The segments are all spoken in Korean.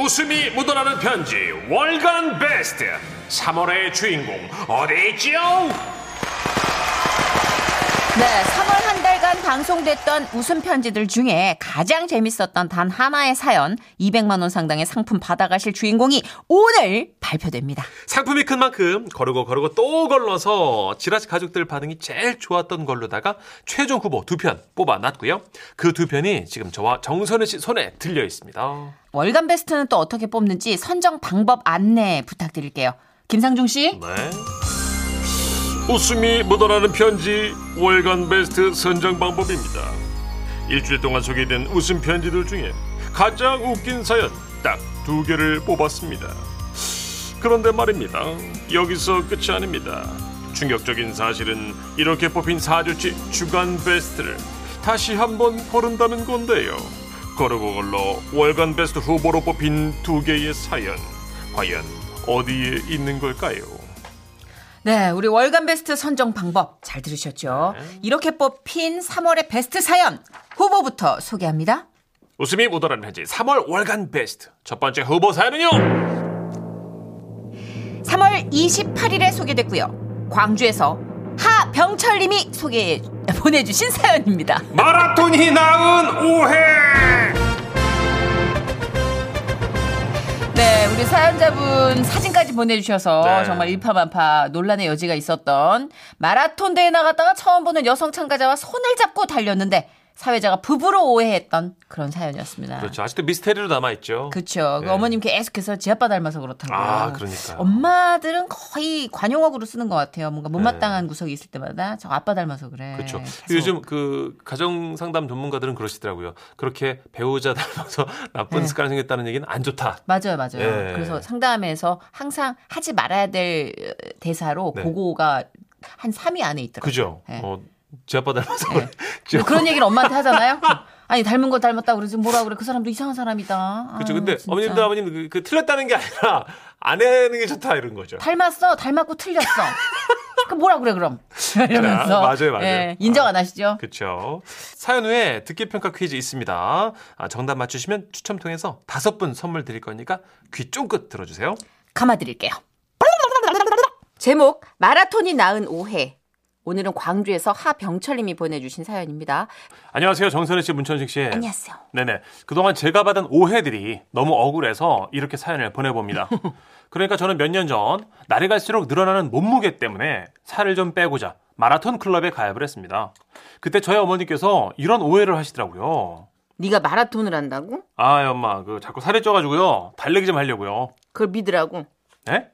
웃음이 묻어나는 편지 월간 베스트 3월의 주인공 어디 있죠? 네, 3월 한 달간 방송됐던 웃음 편지들 중에 가장 재밌었던 단 하나의 사연 200만 원 상당의 상품 받아가실 주인공이 오늘 발표됩니다. 상품이 큰 만큼 거르고 거르고 또 걸러서 지라시 가족들 반응이 제일 좋았던 걸로다가 최종 후보 두 편 뽑아놨고요. 그 두 편이 지금 저와 정선우 씨 손에 들려 있습니다. 월간 베스트는 또 어떻게 뽑는지 선정 방법 안내 부탁드릴게요. 김상중 씨? 네. 웃음이 묻어나는 편지 월간 베스트 선정 방법입니다. 일주일 동안 소개된 웃음 편지들 중에 가장 웃긴 사연 딱 두 개를 뽑았습니다. 그런데 말입니다. 여기서 끝이 아닙니다. 충격적인 사실은 이렇게 뽑힌 4주치 주간 베스트를 다시 한번 고른다는 건데요. 거르고 걸러 월간 베스트 후보로 뽑힌 두 개의 사연 과연 어디에 있는 걸까요? 네, 우리 월간 베스트 선정 방법 잘 들으셨죠? 이렇게 뽑힌 3월의 베스트 사연 후보부터 소개합니다. 웃음이 묻어나는 편지 3월 월간 베스트 첫 번째 후보 사연은요 3월 28일에 소개됐고요. 광주에서 하병철님이 소개 보내주신 사연입니다. 마라톤이 낳은 오해 네, 우리 사연자분 사진까지 보내주셔서 네. 정말 일파만파 논란의 여지가 있었던 마라톤 대회 나갔다가 처음 보는 여성 참가자와 손을 잡고 달렸는데 사회자가 부부로 오해했던 그런 사연이었습니다. 그렇죠 아직도 미스테리로 남아있죠 그쵸. 그 네. 어머님 계속해서 지 아빠 닮아서 그렇다고. 아, 그러니까요. 엄마들은 거의 관용어구로 쓰는 것 같아요. 뭔가 못마땅한 구석이 있을 때마다 저 아빠 닮아서 그래. 그렇죠. 요즘 그 가정 상담 전문가들은 그러시더라고요 그렇게 배우자 닮아서 나쁜 네. 습관이 생겼다는 얘기는 안 좋다 맞아요, 맞아요. 예. 그래서 상담에서 항상 하지 말아야 될 대사로 네. 그거가 한 3위 안에 있더라고요. 그죠 네. 어, 지 아빠 닮아서 네. 근데 그런 얘기를 엄마한테 하잖아요. 아니 닮은 거 닮았다 그러지 뭐라 그래 그 사람도 이상한 사람이다. 그렇죠 근데 진짜. 어머님도 아버님도 그, 그 틀렸다는 게 아니라 안 하는 게 좋다 이런 거죠 닮았어, 닮았고 틀렸어. 그 뭐라 그래 그럼 이러면서 맞아요, 맞아요. 예, 인정 안 하시죠? 그렇죠. 사연 후에 듣기 평가 퀴즈 있습니다. 아, 정답 맞추시면 추첨 통해서 다섯 분 선물 드릴 거니까 귀 쫑긋 들어주세요. 감아드릴게요. 제목 마라톤이 낳은 오해. 오늘은 광주에서 하병철님이 보내주신 사연입니다. 안녕하세요, 정선혜 씨, 문천식 씨. 안녕하세요. 네네. 그동안 제가 받은 오해들이 너무 억울해서 이렇게 사연을 보내봅니다. 그러니까 저는 몇 년 전 날이 갈수록 늘어나는 몸무게 때문에 살을 좀 빼고자 마라톤 클럽에 가입을 했습니다. 그때 저희 어머니께서 이런 오해를 하시더라고요. 네가 마라톤을 한다고? 아, 엄마, 그 자꾸 살이 쪄가지고요. 달리기 좀 하려고요. 그걸 믿으라고? 네?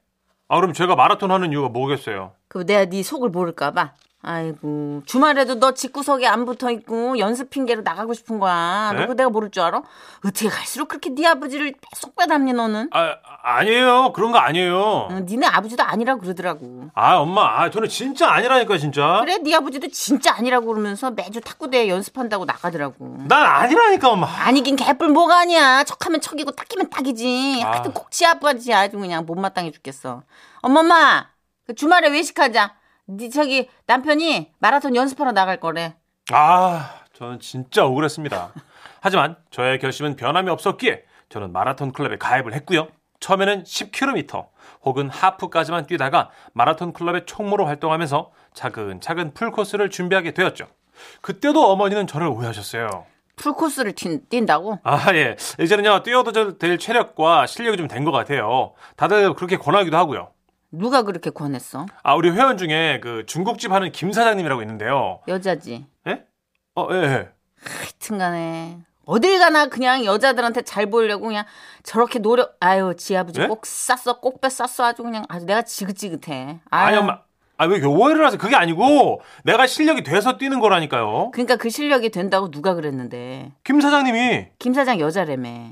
아, 그럼 제가 마라톤 하는 이유가 뭐겠어요? 그 내가 네 속을 모를까봐. 아이고 주말에도 너 집구석에 안 붙어 있고 연습 핑계로 나가고 싶은 거야. 네? 너 내가 모를 줄 알아? 어떻게 갈수록 그렇게 네 아버지를 쏙 빼닮니 너는? 아, 아니에요. 그런 거 아니에요. 어, 니네 아버지도 아니라고 그러더라고. 아, 엄마. 아, 저는 진짜 아니라니까, 진짜. 그래 네 아버지도 진짜 아니라고 그러면서 매주 탁구대회 연습한다고 나가더라고. 난 아니라니까, 엄마. 아니긴 개뿔 뭐가 아니야. 척하면 척이고 딱이면 딱이지. 아. 하여튼 꼭 지 아빠지 아주 그냥 못마땅해 죽겠어. 엄마마 그 주말에 외식하자. 네 저기 남편이 마라톤 연습하러 나갈 거래. 아, 저는 진짜 억울했습니다. 하지만 저의 결심은 변함이 없었기에 저는 마라톤 클럽에 가입을 했고요. 처음에는 10km 혹은 하프까지만 뛰다가 마라톤 클럽의 총무로 활동하면서 차근차근 풀코스를 준비하게 되었죠. 그때도 어머니는 저를 오해하셨어요. 풀코스를 튄, 뛴다고? 아, 예. 이제는요, 뛰어도 될 체력과 실력이 좀 된 것 같아요. 다들 그렇게 권하기도 하고요. 누가 그렇게 권했어? 아, 우리 회원 중에 그 중국집 하는 김 사장님이라고 있는데요. 여자지. 예? 어, 예, 예. 하여튼간에 어딜 가나 그냥 여자들한테 잘 보이려고 그냥 저렇게 노력. 아유 지 아버지 예? 꼭 쌌어, 꼭 뺐었어 아주 그냥 아주 내가 지긋지긋해. 아유. 아니, 엄마. 아, 왜 이렇게 오해를 하세요? 그게 아니고, 내가 실력이 돼서 뛰는 거라니까요. 그러니까 그 실력이 된다고 누가 그랬는데 김 사장님이, 김 사장 여자라며.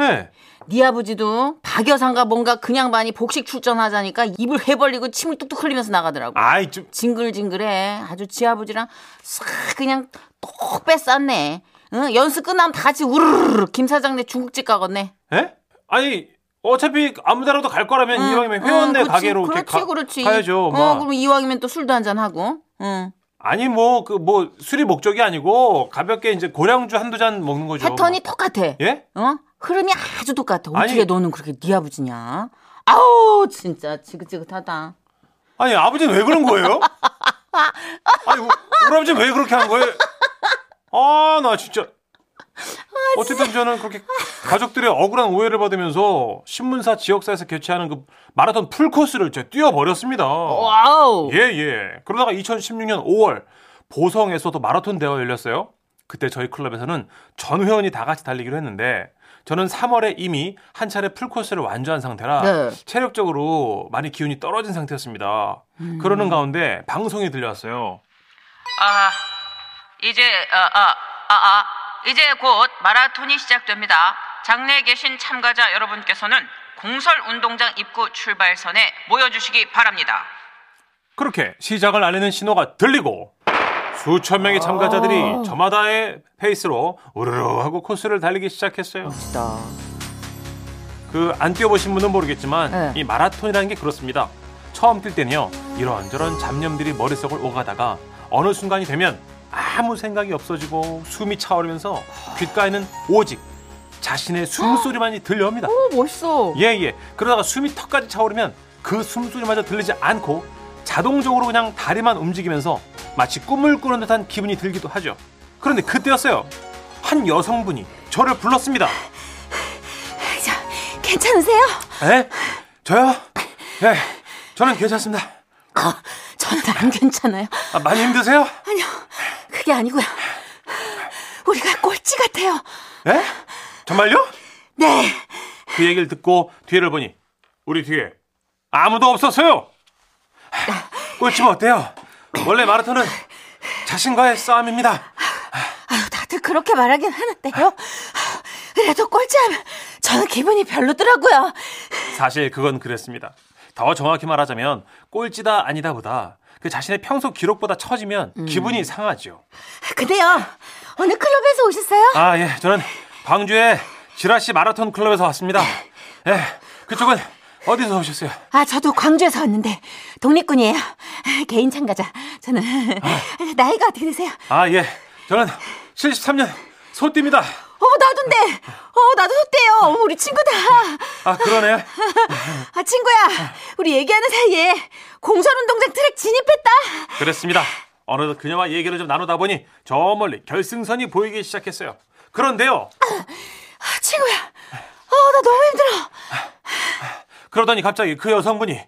예. 네 아버지도 박여상가 뭔가 그냥 많이 복식 출전하자니까 입을 해벌리고 침을 뚝뚝 흘리면서 나가더라고. 아이, 좀, 징글징글해. 아주 지 아버지랑 싹 그냥 똑 빼쌌네. 응? 연습 끝나면 다 같이 우르르 김 사장네 중국집 가겠네. 예? 아니, 어차피 아무 데라도 갈 거라면 이왕이면 회원네 그렇지, 가게로 이렇게 그렇지, 가, 그렇지. 가야죠. 어, 그럼 이왕이면 또 술도 한잔 하고. 응. 아니, 뭐, 그, 뭐, 술이 목적이 아니고, 가볍게 이제 고량주 한두 잔 먹는 거죠. 패턴이 똑같아. 예? 어? 흐름이 아주 똑같아. 어떻게 아니. 너는 그렇게 네 아버지냐? 아우 진짜 지긋지긋하다. 아니 아버지는 왜 그런 거예요? 아니 우- 우리 아버지는 왜 그렇게 한 거예요? 아 나 진짜 어쨌든 저는 그렇게 가족들의 억울한 오해를 받으면서 신문사 지역사에서 개최하는 그 마라톤 풀코스를 제가 뛰어버렸습니다. 와우. 예, 예. 그러다가 2016년 5월 보성에서도 마라톤 대회가 열렸어요. 그때 저희 클럽에서는 전 회원이 다 같이 달리기로 했는데 저는 3월에 이미 한 차례 풀코스를 완주한 상태라 네. 체력적으로 많이 기운이 떨어진 상태였습니다. 그러는 가운데 방송이 들려왔어요. 아, 이제, 아, 아, 아, 아, 이제 곧 마라톤이 시작됩니다. 장내에 계신 참가자 여러분께서는 공설 운동장 입구 출발선에 모여주시기 바랍니다. 그렇게 시작을 알리는 신호가 들리고 수천 명의 참가자들이 저마다의 페이스로 우르르 하고 코스를 달리기 시작했어요. 멋지다. 그 안 뛰어보신 분은 모르겠지만 네. 이 마라톤이라는 게 그렇습니다. 처음 뛸 때는요 이런저런 잡념들이 머릿속을 오가다가 어느 순간이 되면 아무 생각이 없어지고 숨이 차오르면서 귓가에는 오직 자신의 숨소리만이 들려옵니다. 오 멋있어. 예예. 그러다가 숨이 턱까지 차오르면 그 숨소리마저 들리지 않고 자동적으로 그냥 다리만 움직이면서 마치 꿈을 꾸는 듯한 기분이 들기도 하죠. 그런데 그때였어요. 한 여성분이 저를 불렀습니다. 자, 괜찮으세요? 에? 저요? 예, 저는 괜찮습니다. 어, 저는 안 괜찮아요. 아, 많이 힘드세요? 아니요, 그게 아니고요. 우리가 꼴찌 같아요. 에? 정말요? 네. 그 얘기를 듣고 뒤를 보니 우리 뒤에 아무도 없었어요. 꼴찌면 어때요? 원래 마라톤은 자신과의 싸움입니다. 아유, 다들 그렇게 말하긴 하는데요. 그래도 꼴찌하면 저는 기분이 별로더라고요. 사실 그건 그랬습니다. 더 정확히 말하자면 꼴찌다 아니다보다 그 자신의 평소 기록보다 처지면 기분이 상하죠. 근데요, 어느 클럽에서 오셨어요? 아, 예. 저는 광주의 지라시 마라톤 클럽에서 왔습니다. 예. 그쪽은 어디서 오셨어요? 아, 저도 광주에서 왔는데 독립군이에요. 개인 참가자. 저는 나이가 어떻게 되세요? 아, 예. 저는 73년 소띠입니다. 어, 나도인데. 어, 나도. 어머, 우리 친구다. 아, 그러네요. 아, 친구야. 우리 얘기하는 사이에 공설운동장 트랙 진입했다. 그랬습니다. 어느덧 그녀와 얘기를 좀 나누다 보니 저 멀리 결승선이 보이기 시작했어요. 그런데요. 아, 친구야. 어, 나 너무 힘들어. 그러더니 갑자기 그 여성분이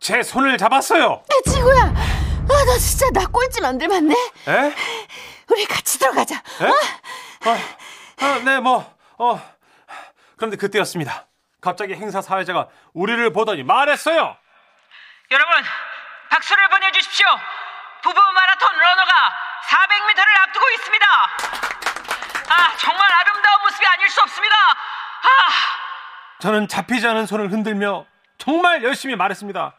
제 손을 잡았어요. 내 친구야. 아, 나 진짜 나 꼴찌 만들면 안 돼? 에? 우리 같이 들어가자. 에? 아, 아, 네, 뭐, 어. 그런데 그때였습니다. 갑자기 행사 사회자가 우리를 보더니 말했어요. 여러분, 박수를 보내주십시오. 부부 마라톤 러너가 400m를 앞두고 있습니다. 아, 정말 아름다운 모습이 아닐 수 없습니다. 아, 저는 잡히지 않은 손을 흔들며 정말 열심히 말했습니다.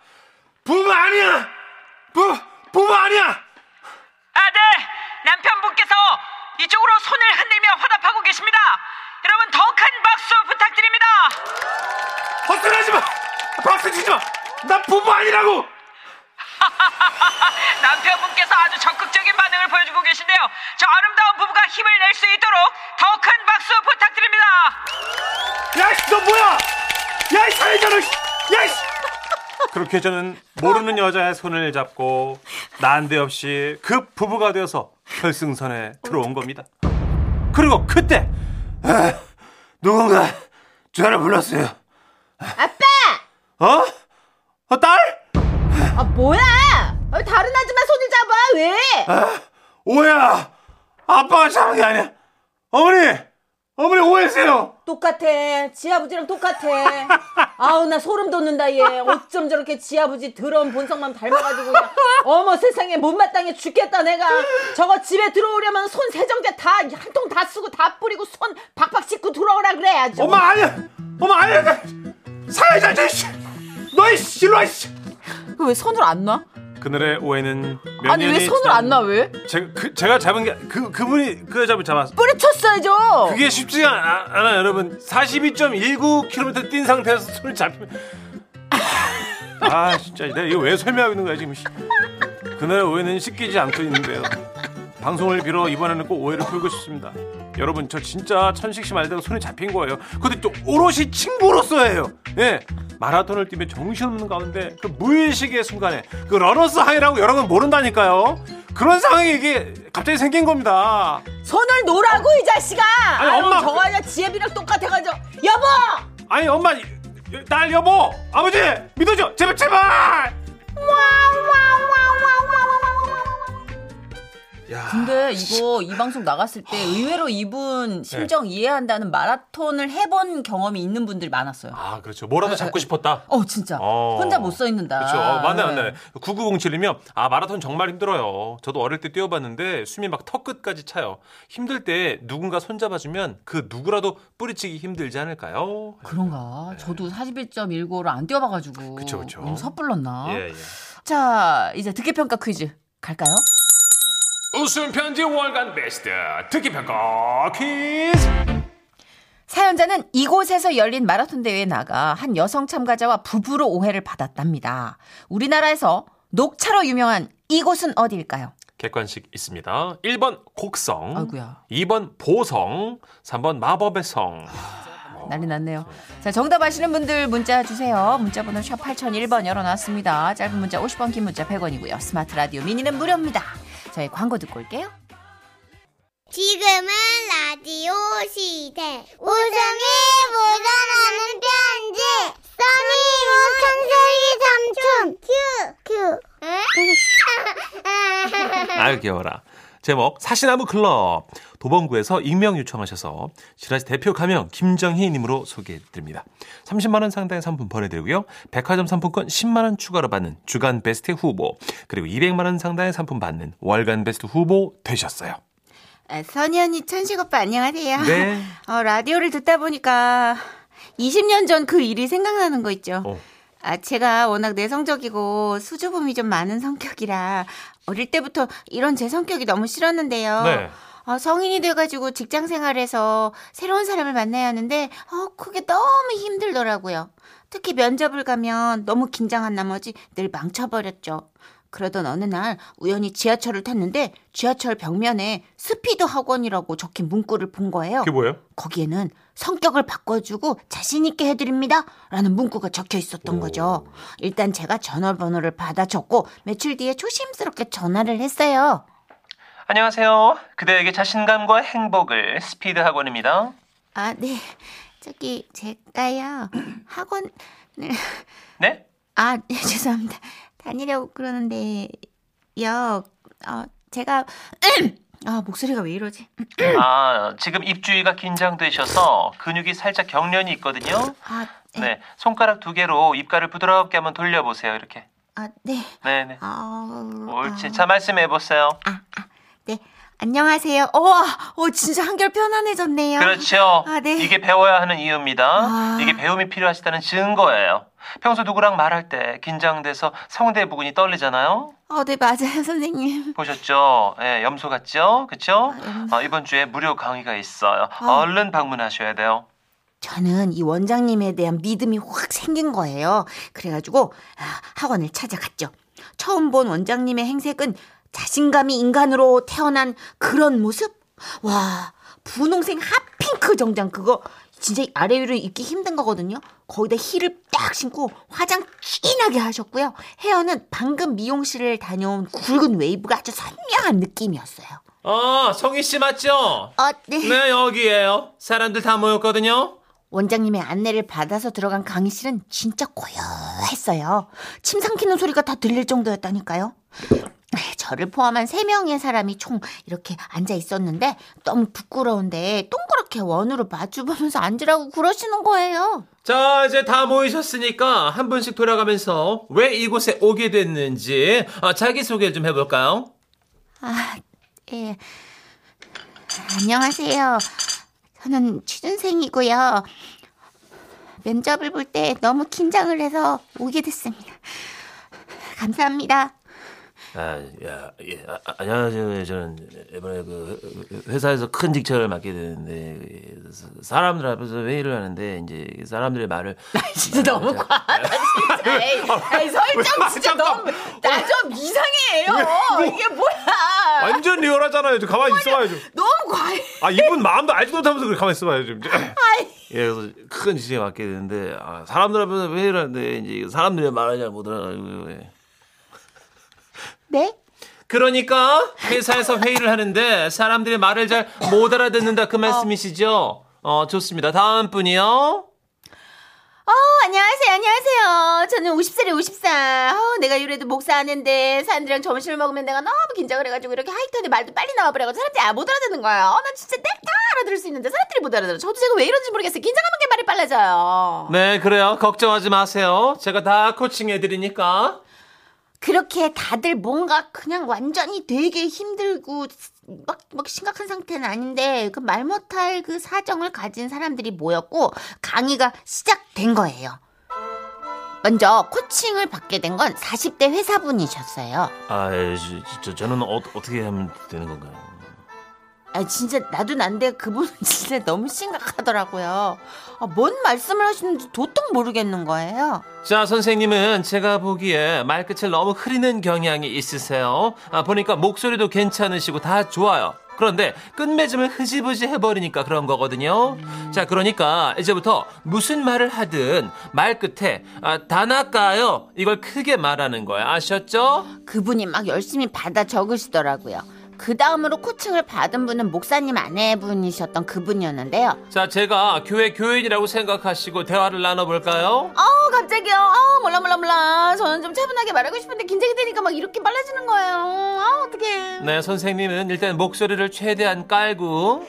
부부 아니야! 부, 부부 아니야! 아, 네. 남편분께서 이쪽으로 손을 흔들며 화답하고 계십니다. 여러분, 더 큰 박수 부탁드립니다. 헛소리하지 마! 박수 치지 마! 나 부부 아니라고! 남편분께서 아주 적극적인 반응을 보여주고 계신데요. 저 아름다운 부부가 힘을 낼 수 있도록 더 큰 박수 부탁드립니다. 야, 이씨, 너 뭐야? 야, 이 사회자는, 야, 이씨! 그렇게 저는 모르는 여자의 손을 잡고 난데없이 그 부부가 되어서 결승선에 들어온 겁니다. 그리고 그때 아, 누군가 저를 불렀어요. 아빠! 어? 어 딸? 아, 뭐야? 아, 다른 아줌마 손을 잡아. 왜? 아, 오해야. 아빠가 잡은 게 아니야. 어머니, 어머니 오해세요. 똑같아. 지 아버지랑 똑같아. 아우, 나 소름 돋는다, 얘. 어쩜 저렇게 지 아버지 더러운 본성만 닮아가지고 그냥. 어머, 세상에 못마땅해 죽겠다, 내가. 저거 집에 들어오려면 손 세정제 다, 한 통 다 쓰고 다 뿌리고 손 박박 씻고 들어오라 그래야지. 엄마 아니야. 엄마 아니야. 나 사회자 저 너희 실로 씨. 왜 손을 안 놔? 그날의 오해는 몇 아니, 왜 년이 손을 안 놔, 왜? 제가 그, 제가 잡은 게 그 그분이 그 여자분 잡았어. 뿌리쳤어야죠. 그게 쉽지가 않아, 않아 요, 여러분. 42.19km 뛴 상태에서 손을 잡히면 아 진짜 내가 이거 왜 설명하고 있는 거야 지금 씨. 그날의 오해는 씻기지 않고 있는데요 방송을 빌어 이번에는 꼭 오해를 풀고 싶습니다 여러분 저 진짜 천식 씨 말대로 손에 잡힌 거예요. 근데 또 오롯이 친구로서 예요. 예. 마라톤을 뛰면 정신없는 가운데 그 무의식의 순간에 그 러너스 하이라고 여러분 모른다니까요. 그런 상황이 이게 갑자기 생긴 겁니다. 손을 놓으라고 이 자식아. 아니, 아유, 엄마. 저거 아니야 지혜비랑 똑같아가지고 여보. 아니 엄마 딸 여보 아버지 믿어줘 제발 제발. 야. 근데 이거 이 방송 나갔을 때 의외로 이분 심정 이해한다는 마라톤을 해본 경험이 있는 분들이 많았어요. 아 그렇죠. 뭐라도 잡고 싶었다. 어 진짜 어. 혼자 못써 있는다. 그렇죠. 어, 맞네, 맞네. 9907이면 아 마라톤 정말 힘들어요. 저도 어릴 때 뛰어봤는데 숨이 막 턱 끝까지 차요. 힘들 때 누군가 손잡아주면 그 누구라도 뿌리치기 힘들지 않을까요? 그런가? 저도 41.195를 안 뛰어봐가지고 네. 그쵸. 너무 섣불렀나? 예, 예. 자 이제 듣기 평가 퀴즈 갈까요? 웃음 편지 월간 베스트 듣기 평가 퀴즈. 사연자는 이곳에서 열린 마라톤 대회에 나가 한 여성 참가자와 부부로 오해를 받았답니다. 우리나라에서 녹차로 유명한 이곳은 어디일까요? 객관식 있습니다. 1번 곡성, 아이고야. 2번 보성, 3번 마법의 성. 난리 났네요. 자, 정답 아시는 분들 문자 주세요. 문자 번호 샵 8001번 열어놨습니다. 짧은 문자 50원, 긴 문자 100원이고요. 스마트 라디오 미니는 무료입니다. 저희 광고 듣고 올게요. 지금은 라디오 시대. 웃음이 묻어나는 편지. 써니 우 천식이 삼촌. 큐. 큐. 아유 귀여워라. 제목 사시나무 클럽 도봉구에서 익명 요청하셔서 지라시 대표 가명 김정희님으로 소개해드립니다. 30만 원 상당의 상품 보내드리고요. 백화점 상품권 10만 원 추가로 받는 주간 베스트 후보 그리고 200만 원 상당의 상품 받는 월간 베스트 후보 되셨어요. 아, 선희 언니, 천식 오빠 안녕하세요. 네. 어, 라디오를 듣다 보니까 20년 전 그 일이 생각나는 거 있죠. 어. 아, 제가 워낙 내성적이고 수줍음이 좀 많은 성격이라 어릴 때부터 이런 제 성격이 너무 싫었는데요. 네. 아, 성인이 돼가지고 직장 생활에서 새로운 사람을 만나야 하는데, 어, 그게 너무 힘들더라고요. 특히 면접을 가면 너무 긴장한 나머지 늘 망쳐버렸죠. 그러던 어느 날 우연히 지하철을 탔는데 지하철 벽면에 스피드 학원이라고 적힌 문구를 본 거예요. 그게 뭐예요? 거기에는 성격을 바꿔주고 자신있게 해드립니다. 라는 문구가 적혀 있었던 거죠. 일단 제가 전화번호를 받아 적고 며칠 뒤에 조심스럽게 전화를 했어요. 안녕하세요. 그대에게 자신감과 행복을 스피드 학원입니다. 아, 네. 저기, 제가요, 학원, 네? 아, 네, 죄송합니다. 다니려고 그러는데요, 어, 제가, 아, 목소리가 왜 이러지? 아, 지금 입주위가 긴장되셔서 근육이 살짝 경련이 있거든요. 아, 네. 네, 손가락 두 개로 입가를 부드럽게 한번 돌려보세요. 이렇게. 아, 네. 네, 네. 아, 옳지. 자, 말씀해 보세요. 아, 아, 네. 안녕하세요. 어, 어, 진짜 한결 편안해졌네요. 그렇죠. 아, 네. 이게 배워야 하는 이유입니다. 아. 이게 배움이 필요하시다는 증거예요. 평소 누구랑 말할 때 긴장돼서 성대 부근이 떨리잖아요. 어, 네, 맞아요, 선생님. 보셨죠? 예, 염소 같죠? 그쵸? 아, 염소. 어, 이번 주에 무료 강의가 있어요. 아. 얼른 방문하셔야 돼요. 저는 이 원장님에 대한 믿음이 확 생긴 거예요. 그래가지고 아, 학원을 찾아갔죠. 처음 본 원장님의 행색은 자신감이 인간으로 태어난 그런 모습? 와, 분홍색 핫핑크 정장 그거 진짜 아래 위로 입기 힘든 거거든요. 거기다 힐을 딱 신고 화장 진하게 하셨고요. 헤어는 방금 미용실을 다녀온 굵은 웨이브가 아주 선명한 느낌이었어요. 어 성희 씨 맞죠? 어, 네. 네 여기에요. 사람들 다 모였거든요. 원장님의 안내를 받아서 들어간 강의실은 진짜 고요했어요. 침 삼키는 소리가 다 들릴 정도였다니까요. 저를 포함한 세명의 사람이 총 이렇게 앉아 있었는데 너무 부끄러운데 동그랗게 원으로 마주보면서 앉으라고 그러시는 거예요. 자, 이제 다 모이셨으니까 한 분씩 돌아가면서 왜 이곳에 오게 됐는지 어, 자기소개 좀 해볼까요? 아, 예. 안녕하세요. 저는 취준생이고요. 면접을 볼 때 너무 긴장을 해서 오게 됐습니다. 감사합니다. 아, 야, 예, 아, 아, 안녕하세요. 저는 이번에 그 회사에서 큰 직책을 맡게 되는데 그 사람들 앞에서 회의를 하는데 이제 사람들의 말을 진짜 너무 과하다 진짜. 에이, 에이, 설정 진짜 너무 나 좀 이상해요. 이게 뭐야? 완전 리얼한 과하잖아요. 좀 가만히 있어봐요 좀. 너무 과해. 아 이분 마음도 알지도 못하면서 그래 가만히 있어봐요 좀. 예, 그래서 큰 지시에 맡게 되는데 아, 사람들 앞에서 회의를 하는데 이제 사람들이 말을 잘 못 알아가지고 예. 네? 그러니까 회사에서 회의를 하는데 사람들이 말을 잘 못 알아듣는다 그 말씀이시죠? 어, 좋습니다. 다음 분이요. 어, 안녕하세요, 안녕하세요. 저는 50살에 54. 어, 내가 이래도 목사 하는데 사람들이랑 점심을 먹으면 내가 너무 긴장을 해가지고 이렇게 하이톤에 말도 빨리 나와버려가지고 사람들이 아, 못 알아듣는 거예요. 어, 난 진짜 딱다 알아들을 수 있는데 사람들이 못 알아들어. 저도 제가 왜 이런지 모르겠어요. 긴장하면 게 말이 빨라져요. 네, 그래요. 걱정하지 마세요. 제가 다 코칭해 드리니까. 그렇게 다들 뭔가 그냥 완전히 되게 힘들고 막, 막 심각한 상태는 아닌데 그 말 못할 그 사정을 가진 사람들이 모였고 강의가 시작된 거예요. 먼저 코칭을 받게 된 건 40대 회사분이셨어요. 아, 예, 저, 저, 저는 어, 어떻게 하면 되는 건가요? 아 진짜 나도 난데 그분은 진짜 너무 심각하더라고요. 아, 뭔 말씀을 하시는지 도통 모르겠는 거예요. 자, 선생님은 제가 보기에 말끝을 너무 흐리는 경향이 있으세요. 아, 보니까 목소리도 괜찮으시고 다 좋아요. 그런데 끝맺음을 흐지부지 해버리니까 그런 거거든요. 자, 그러니까 이제부터 무슨 말을 하든 말 끝에 아, 다나까요? 이걸 크게 말하는 거예요. 아셨죠? 그분이 막 열심히 받아 적으시더라고요. 그 다음으로 코칭을 받은 분은 목사님 아내분이셨던 그분이었는데요. 자, 제가 교회 교인이라고 생각하시고 대화를 나눠볼까요? 어 갑자기요. 아 몰라 몰라 몰라. 저는 좀 차분하게 말하고 싶은데 긴장이 되니까 막 이렇게 빨라지는 거예요. 아 어떡해. 네, 선생님은 일단 목소리를 최대한 깔고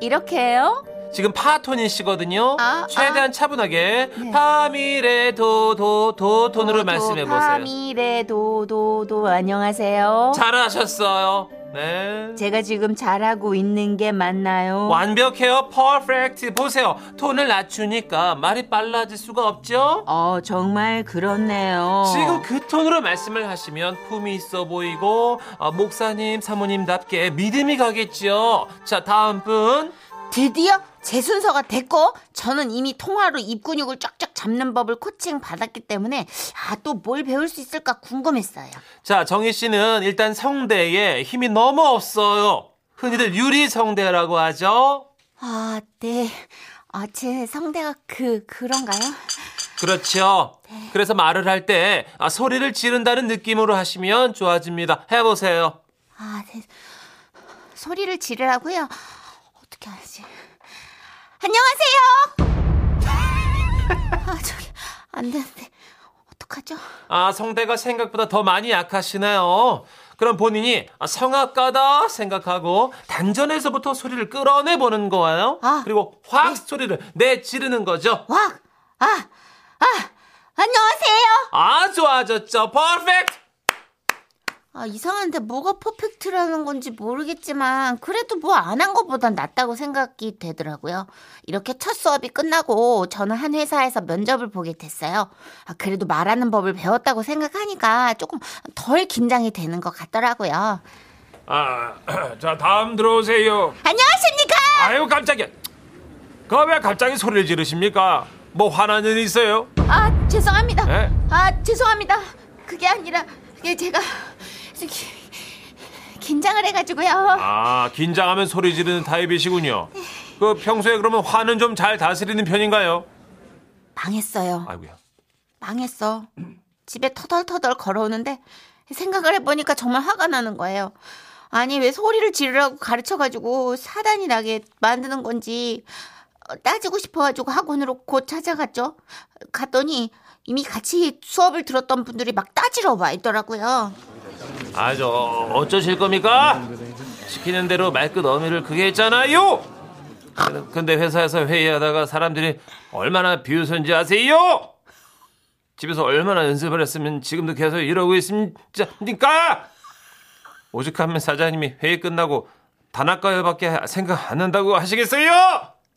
이렇게 해요? 지금 파톤이시거든요. 아, 최대한 차분하게 파미레 도도 도 톤으로 말씀해 보세요. 파미레 도도도 안녕하세요. 잘하셨어요. 네. 제가 지금 잘하고 있는 게 맞나요? 완벽해요. 퍼펙트. 보세요. 톤을 낮추니까 말이 빨라질 수가 없죠? 어 정말 그렇네요. 지금 그 톤으로 말씀을 하시면 품이 있어 보이고 아, 목사님, 사모님답게 믿음이 가겠죠. 자, 다음 분. 드디어 제 순서가 됐고 저는 이미 통화로 입 근육을 쫙쫙 잡는 법을 코칭 받았기 때문에 아 또 뭘 배울 수 있을까 궁금했어요. 자, 정희 씨는 일단 성대에 힘이 너무 없어요. 흔히들 유리 성대라고 하죠. 아 네. 아 제 성대가 그 그런가요? 그렇죠. 그래서 말을 할때 아, 소리를 지른다는 느낌으로 하시면 좋아집니다. 해보세요. 아 네. 소리를 지르라고요? 어떻게 하지? 안녕하세요. 아 저기 안 되는데 어떡하죠? 아, 성대가 생각보다 더 많이 약하시네요. 그럼 본인이 아, 성악가다 생각하고 단전에서부터 소리를 끌어내 보는 거예요. 아. 그리고 확 소리를 내 지르는 거죠. 와, 아, 아, 안녕하세요. 아, 좋아졌죠. 퍼펙트. 아, 이상한데 뭐가 퍼펙트라는 건지 모르겠지만 그래도 뭐 안 한 것보단 낫다고 생각이 되더라고요. 이렇게 첫 수업이 끝나고 저는 한 회사에서 면접을 보게 됐어요. 아, 그래도 말하는 법을 배웠다고 생각하니까 조금 덜 긴장이 되는 것 같더라고요. 아, 자 다음 들어오세요. 안녕하십니까? 아유 깜짝이야. 그왜 갑자기 소리를 지르십니까? 뭐 화난 일 있어요? 아, 죄송합니다. 네? 아, 죄송합니다. 그게 아니라 이게 제가 기- 긴장을 해가지고요. 아 긴장하면 소리 지르는 타입이시군요. 그 평소에 그러면 화는 좀 잘 다스리는 편인가요? 망했어요. 아이고야. 망했어. 집에 터덜터덜 걸어오는데 생각을 해보니까 정말 화가 나는 거예요. 아니 왜 소리를 지르라고 가르쳐가지고 사단이 나게 만드는 건지 어, 따지고 싶어가지고 학원으로 곧 찾아갔죠. 갔더니 이미 같이 수업을 들었던 분들이 막 따지러 와 있더라고요. 아, 저 어쩌실 겁니까? 시키는 대로 말끝 어미를 그게 했잖아요. 근데 회사에서 회의하다가 사람들이 얼마나 비웃은지 아세요? 집에서 얼마나 연습을 했으면 지금도 계속 이러고 있습니까? 오죽하면 사장님이 회의 끝나고 단아까요밖에 생각 안 한다고 하시겠어요?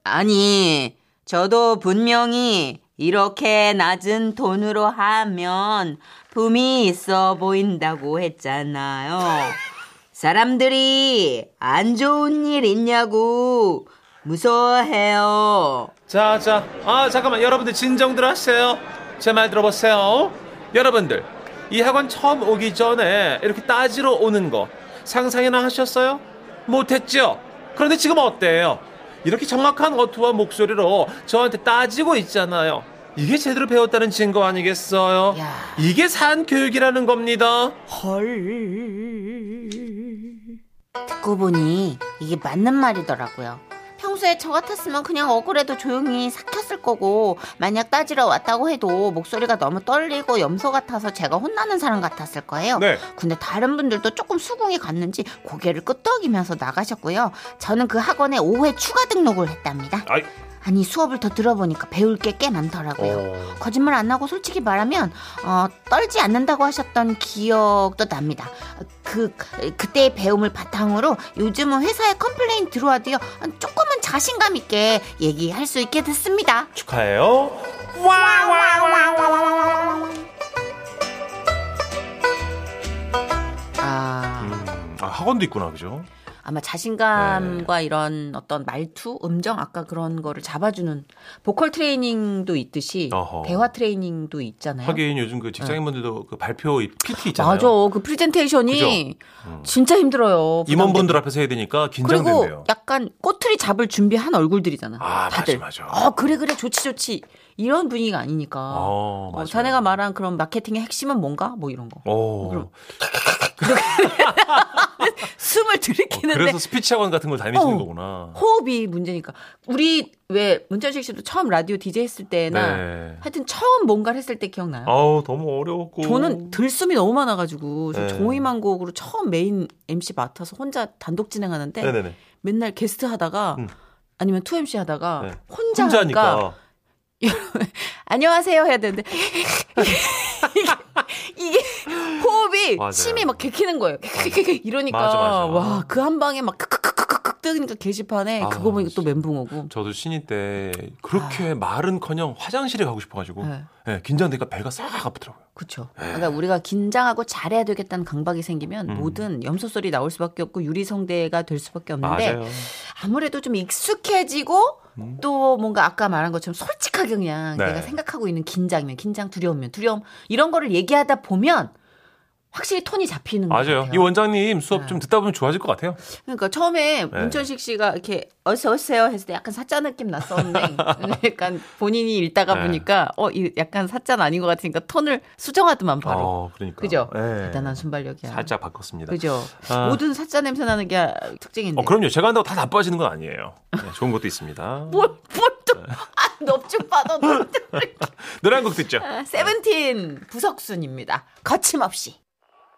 아니, 저도 분명히 이렇게 낮은 톤으로 하면 품이 있어 보인다고 했잖아요. 사람들이 안 좋은 일 있냐고 무서워해요. 자, 자, 아, 잠깐만. 여러분들 진정들 하세요. 제 말 들어보세요. 여러분들, 이 학원 처음 오기 전에 이렇게 따지러 오는 거 상상이나 하셨어요? 못했죠. 그런데 지금 어때요? 이렇게 정확한 어투와 목소리로 저한테 따지고 있잖아요. 이게 제대로 배웠다는 증거 아니겠어요? 야. 이게 산 교육이라는 겁니다. 듣고 보니 이게 맞는 말이더라고요. 평소에 저 같았으면 그냥 억울해도 조용히 삭혔을 거고 만약 따지러 왔다고 해도 목소리가 너무 떨리고 염소 같아서 제가 혼나는 사람 같았을 거예요. 네. 근데 다른 분들도 조금 수긍이 갔는지 고개를 끄덕이면서 나가셨고요. 저는 그 학원에 5회 추가 등록을 했답니다. 아이. 아니 수업을 더 들어보니까 배울 게 꽤 많더라고요. 어. 거짓말 안 하고 솔직히 말하면 어, 떨지 않는다고 하셨던 기억도 납니다. 그 그때의 배움을 바탕으로 요즘은 회사에 complain 들어와도요 조금은 자신감 있게 얘기할 수 있게 됐습니다. 축하해요. 아, 음, 아, 학원도 있구나, 그죠? 아마 자신감과 네. 이런 어떤 말투, 음정 아까 그런 거를 잡아주는 보컬 트레이닝도 있듯이 어허. 대화 트레이닝도 있잖아요. 하긴 요즘 그 직장인분들도 그 발표 PT 있잖아요. 맞아. 그 프레젠테이션이 음. 진짜 힘들어요. 임원분들 앞에서 해야 되니까 그리고 긴장된대요. 약간 꼬투리 잡을 준비한 얼굴들이잖아. 아, 다들. 맞아, 맞아. 어, 그래, 그래, 좋지, 좋지. 이런 분위기가 아니니까. 어, 어. 자네가 말한 그런 마케팅의 핵심은 뭔가? 뭐 이런 거. 오. 그럼. 숨을 들이키는데 그래서 스피치 학원 같은 걸 다니시는 어. 거구나. 호흡이 문제니까. 우리 왜 문천식 씨도 처음 라디오 DJ 했을 때나 네. 하여튼 처음 뭔가를 했을 때 기억나요? 아우 너무 어려웠고. 저는 들숨이 너무 많아가지고 저 네. 종이만곡으로 처음 메인 MC 맡아서 혼자 단독 진행하는데 네네네. 맨날 게스트 하다가 음. 아니면 2MC 하다가 네. 혼자 혼자니까. 안녕하세요 해야 되는데 이게, 이게 호흡이 맞아요. 침이 막 개키는 거예요. 이러니까. 와 그 한 방에 막 크크크크크 뜨니까 게시판에 아, 그거 보니까 또 멘붕 오고. 저도 신인 때 그렇게 말은커녕 화장실에 가고 싶어가지고 아. 네. 네, 긴장되니까 배가 싹 아프더라고요. 그렇죠. 그러니까 우리가 긴장하고 잘해야 되겠다는 강박이 생기면 음. 모든 염소 소리 나올 수밖에 없고 유리성대가 될 수밖에 없는데 맞아요. 아무래도 좀 익숙해지고 또 뭔가 아까 말한 것처럼 솔직하게 그냥 음. 네. 내가 생각하고 있는 긴장이면 긴장, 두려움이면 두려움 이런 거를 얘기하다 보면 확실히 톤이 잡히는 것 맞아요. 이 원장님 수업 네. 좀 듣다 보면 좋아질 것 같아요. 그러니까 처음에 네. 문천식 씨가 이렇게 어서 오세요 했을 때 약간 사짜 느낌 났었는데 약간 본인이 읽다가 네. 보니까 어이 약간 사짜는 아닌 것 같으니까 톤을 수정하더만 바로. 어, 그러니까. 그죠? 네. 대단한 순발력이야. 살짝 바꿨습니다. 그죠? 아. 모든 사짜 냄새 나는 게 특징인데. 어, 그럼요. 제가 한다고 다 나빠지는 건 아니에요. 네, 좋은 것도 있습니다. 뭘, 뭘 또, 아, 넙죽 받아. 노래 한 곡 듣죠. 세븐틴 부석순입니다. 거침없이.